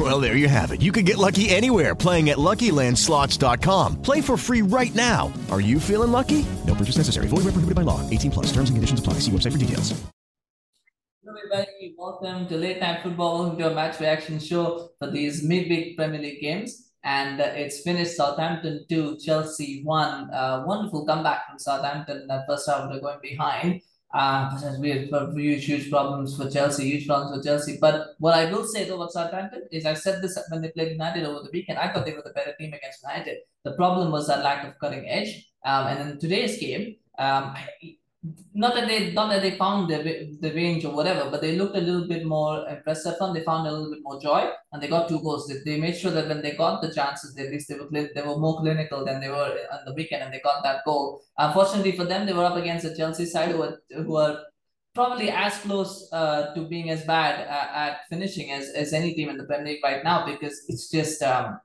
Well, there you have it. You can get lucky anywhere playing at LuckyLandSlots.com. Play for free right now. Are you feeling lucky? No purchase necessary. Void where prohibited by law. 18 plus. Terms and conditions apply. See website for details. Hello everybody, welcome to Late Night Football. Welcome to a match reaction show for these midweek Premier League games and uh, it's finished Southampton 2, Chelsea 1. Uh, wonderful comeback from Southampton that first half. They're going behind. Uh, weird, huge, huge problems for Chelsea, huge problems for Chelsea. But what I will say though about Southampton is I said this when they played United over the weekend. I thought they were the better team against United. The problem was that lack of cutting edge. Um, and in today's game, um, not that they not that they found the the range or whatever, but they looked a little bit more impressive and they found a little bit more joy and they got two goals. They, they made sure that when they got the chances, at least they were they were more clinical than they were on the weekend and they got that goal. Unfortunately for them, they were up against the Chelsea side who are who are probably as close uh, to being as bad uh, at finishing as, as any team in the Premier League right now because it's just um,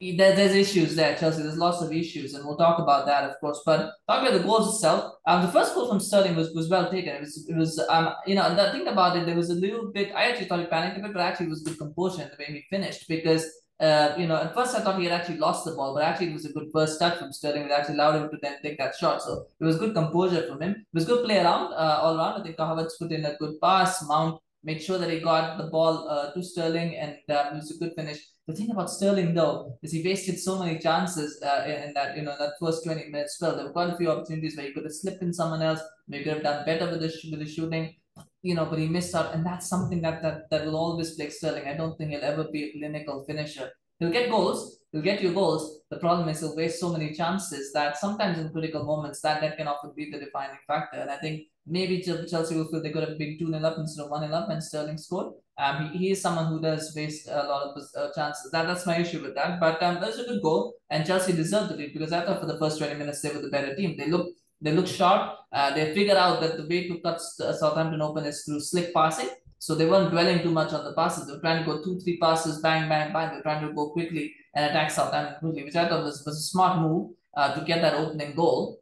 there, there's issues there, Chelsea. There's lots of issues, and we'll talk about that, of course. But talking about the goals itself, um, the first goal from Sterling was, was well taken. It was, it was um, you know, the thing about it, there was a little bit. I actually thought he panicked a bit, but actually it was good composure in the way he finished because. Uh, you know, at first I thought he had actually lost the ball, but actually it was a good first touch from Sterling that actually allowed him to then take that shot. So it was good composure from him. It was good play around, uh, all around. I think Havertz put in a good pass. Mount made sure that he got the ball uh, to Sterling, and uh, it was a good finish. The thing about Sterling though is he wasted so many chances uh, in, that you know that first twenty minutes. Well, there were quite a few opportunities where he could have slipped in someone else. Maybe could have done better with the with the shooting. You know, but he missed out, and that's something that that that will always plague Sterling. I don't think he'll ever be a clinical finisher. He'll get goals, he'll get you goals. The problem is he'll waste so many chances that sometimes in critical moments that that can often be the defining factor. And I think maybe Chelsea will feel they could have been 2 0 up instead of 1 0 up and Sterling scored. Um, he, he is someone who does waste a lot of uh, chances. That, that's my issue with that. But um, that's a good goal, and Chelsea deserved lead because I thought for the first 20 minutes they were the better team. They look they look sharp. Uh, they figured out that the way to cut uh, Southampton open is through slick passing. So they weren't dwelling too much on the passes. They were trying to go two, three passes, bang, bang, bang. They're trying to go quickly and attack Southampton quickly, which I thought was, was a smart move uh, to get that opening goal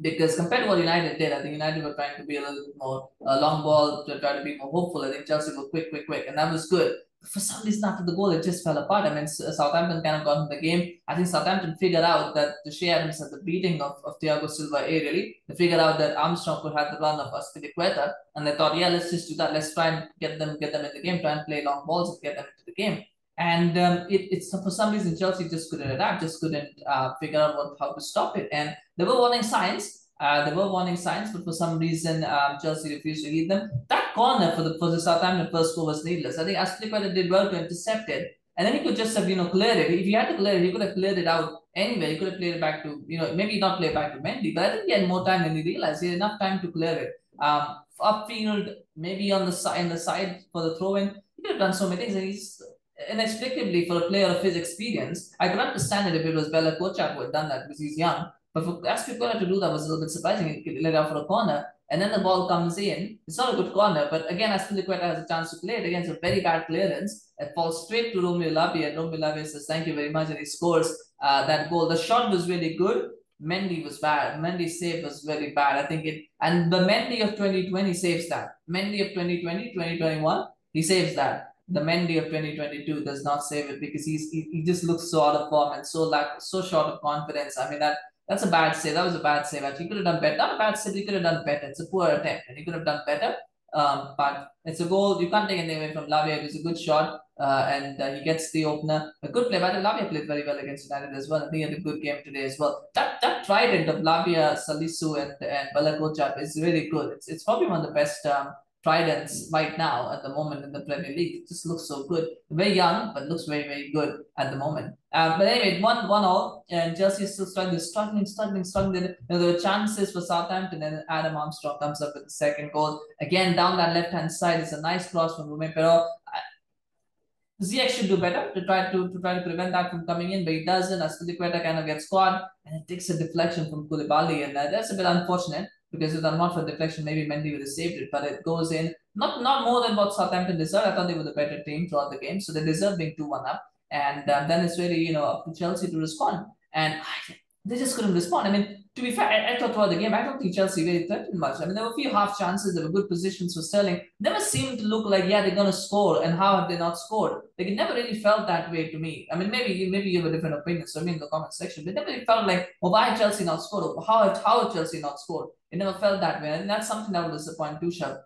because compared to what United did, I think United were trying to be a little bit more uh, long ball to try to be more hopeful. I think Chelsea were quick, quick, quick, and that was good. But for some reason, after the goal, it just fell apart. I mean, Southampton kind of got in the game. I think Southampton figured out that the Che Adams had the beating of, of Thiago Silva aerially. They figured out that Armstrong could have the run of Azpilicueta, and they thought, yeah, let's just do that. Let's try and get them, get them in the game, try and play long balls and get them into the game. And um, it, it's for some reason Chelsea just couldn't adapt, just couldn't uh, figure out what how to stop it. And there were warning signs. Uh, there were warning signs, but for some reason um, Chelsea refused to read them. That corner for the for the Southampton first goal was needless. I think Azpilicueta did well to intercept it, and then he could just have you know cleared it. If he had to clear it, he could have cleared it out anywhere. He could have played it back to you know maybe not play it back to Mendy, but I think he had more time than he realized. He had enough time to clear it. Um, upfield, maybe on the side, the side for the throw in. He could have done so many things, and he's inexplicably for a player of his experience. I could understand it if it was Bella Kotchap who had done that because he's young. But for Azpilicueta to do that was a little bit surprising. He let out for a corner, and then the ball comes in. It's not a good corner, but again, Azpilicueta has a chance to play it against a very bad clearance. It falls straight to Romeo Lavia, and Romeo Lavia says, "Thank you very much," and he scores uh, that goal. The shot was really good. Mendy was bad. Mendy's save was very bad. I think it, and the Mendy of 2020 saves that. Mendy of 2020, 2021, he saves that the Mendy of 2022 does not save it because he's he, he just looks so out of form and so lack so short of confidence. I mean that that's a bad save. That was a bad save. Actually, he could have done better. Not a bad save. He could have done better. It's a poor attempt, and he could have done better. Um, but it's a goal. You can't take anything away from Lavia. It was a good shot, uh, and uh, he gets the opener. A good play. But Lavia played very well against United as well. I think he had a good game today as well. That that trident of Lavia, Salisu, and and Bella is really good. It's it's probably one of the best um, tridents right now at the moment in the Premier League. It just looks so good. Very young, but looks very, very good at the moment. Um, but anyway, one one all, and Chelsea still struggling, struggling, struggling, struggling. You know, there were chances for Southampton, and Adam Armstrong comes up with the second goal. Again, down that left hand side, it's a nice cross from Ruben Perraud. Ziyech should do better to try to, to try to prevent that from coming in, but he doesn't. Azpilicueta kind of gets caught, and it takes a deflection from Koulibaly, and uh, that's a bit unfortunate. Because if I'm not for deflection, maybe Mendy would have saved it, but it goes in not not more than what Southampton deserved. I thought they were the better team throughout the game, so they deserve being two one up. And um, then it's really you know up to Chelsea to respond, and I, they just couldn't respond. I mean, to be fair, I, I, thought throughout the game, I don't think Chelsea really threatened much. I mean, there were a few half chances, there were good positions for Sterling. Never seemed to look like, yeah, they're going to score, and how have they not scored? Like, it never really felt that way to me. I mean, maybe maybe you have a different opinion, so me in the comment section, but it never really felt like, well, why Chelsea not scored? Or how, how Chelsea not scored? It never felt that way. And that's something that would disappoint Tuchel.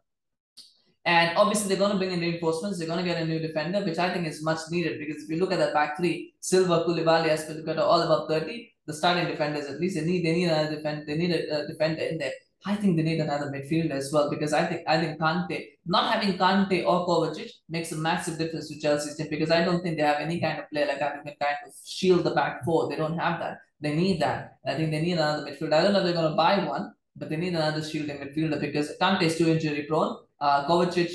And obviously, they're going to bring in reinforcements. They're going to get a new defender, which I think is much needed because if you look at that back three, Silva, Koulibaly, Azpilicueta, all above 30, the starting defenders at least they need they need another defender they need a, a, defender in there. I think they need another midfielder as well because I think I think Kante not having Kante or Kovacic makes a massive difference to Chelsea's team because I don't think they have any kind of player like that who can kind of shield the back four. They don't have that. They need that. I think they need another midfielder. I don't know if they're going to buy one, but they need another shielding midfielder because Kante is too injury prone. Uh, Kovacic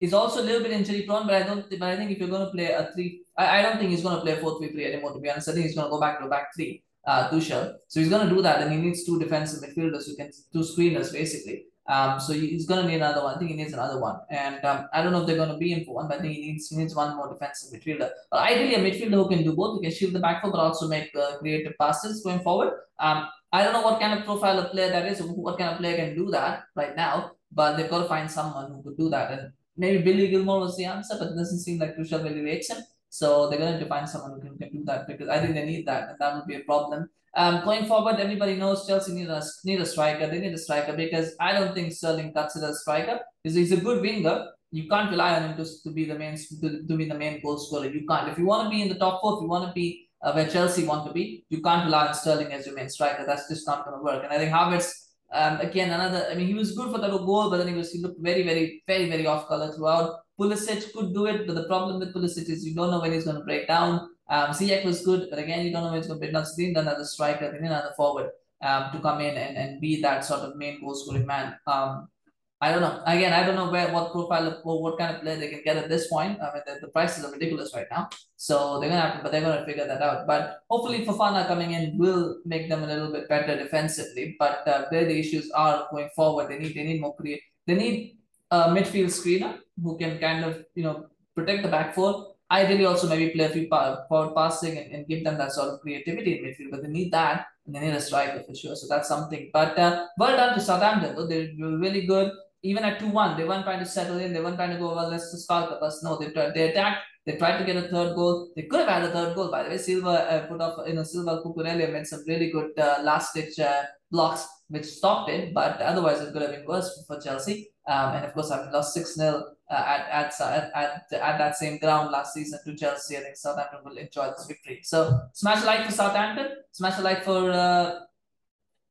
is also a little bit injury prone, but I don't. But I think if you're going to play a three I, I don't think he's going to play 4 3 3 anymore, to be honest. I think he's going to go back to a back three, uh, Tuchel. So he's going to do that, and he needs two defensive midfielders who can, two screeners, basically. Um, so he's going to need another one. I think he needs another one. And um, I don't know if they're going to be in for one, but I think he needs he needs one more defensive midfielder. But ideally, a midfielder who can do both, who can shield the back four, but also make uh, creative passes going forward. Um, I don't know what kind of profile of player that is, what kind of player can do that right now, but they've got to find someone who could do that. And maybe Billy Gilmour was the answer, but it doesn't seem like Tuchel really rates him. So they're going to find someone who can, can do that because I think they need that, and that would be a problem. Um, going forward, everybody knows Chelsea need a need a striker. They need a striker because I don't think Sterling cuts it as a striker. Because he's a good winger. You can't rely on him to, to be the main to, to be the main goal scorer. You can't. If you want to be in the top four, if you want to be uh, where Chelsea want to be, you can't rely on Sterling as your main striker. That's just not going to work. And I think Havertz um, again, another. I mean, he was good for that goal, but then he was he looked very, very, very, very off color throughout. Pulisic could do it, but the problem with Pulisic is you don't know when he's going to break down. Um, Ziyech was good, but again, you don't know when he's going to break down. So they need another striker, they need another forward um, to come in and, and be that sort of main goal scoring man. Um, I don't know. Again, I don't know where what profile of what kind of player they can get at this point. I mean, the, the prices are ridiculous right now, so they're gonna have to, but they're gonna figure that out. But hopefully, Fofana coming in will make them a little bit better defensively. But uh, where the issues are going forward, they need they need more create. They need a midfield screener who can kind of you know protect the back four. Ideally, also maybe play a few forward passing and, and give them that sort of creativity in midfield. But they need that, and they need a striker for sure. So that's something. But uh, well done to Southampton. They were really good. Even at two one, they weren't trying to settle in. They weren't trying to go well. Let's just the bus. No, they tried. They attacked. They tried to get a third goal. They could have had a third goal. By the way, Silva uh, put off. You know, Silva Cucurella made some really good uh, last ditch uh, blocks which stopped it. But otherwise, it could have been worse for Chelsea. Um, and of course, I've lost 6 0 uh, at, at, at, at that same ground last season to Chelsea, I think Southampton will enjoy this victory. So, smash a like for Southampton, smash a like for uh,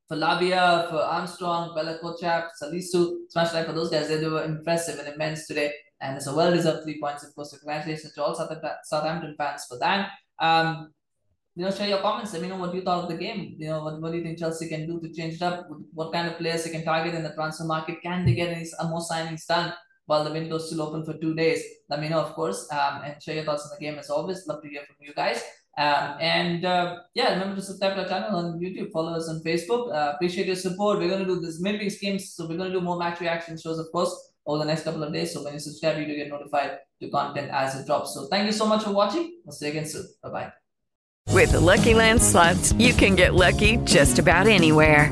for Lavia, for Armstrong, Bella Kotchap, Salisu, smash a like for those guys. They were impressive and immense today. And it's a well deserved three points, of course. So, congratulations to all Southampton fans for that. Um, you know, share your comments. Let me know what you thought of the game. You know, what, what do you think Chelsea can do to change it up? What kind of players they can target in the transfer market? Can they get any more signings done while the window's still open for two days? Let me know, of course, um, and share your thoughts on the game as always. Love to hear from you guys. Um, and uh, yeah, remember to subscribe to our channel on YouTube, follow us on Facebook. Uh, appreciate your support. We're going to do this midweek games, so we're going to do more match reaction shows, of course, over the next couple of days. So when you subscribe, you do get notified to content as it drops. So thank you so much for watching. We'll see you again soon. Bye bye. With the Lucky Land slots, you can get lucky just about anywhere.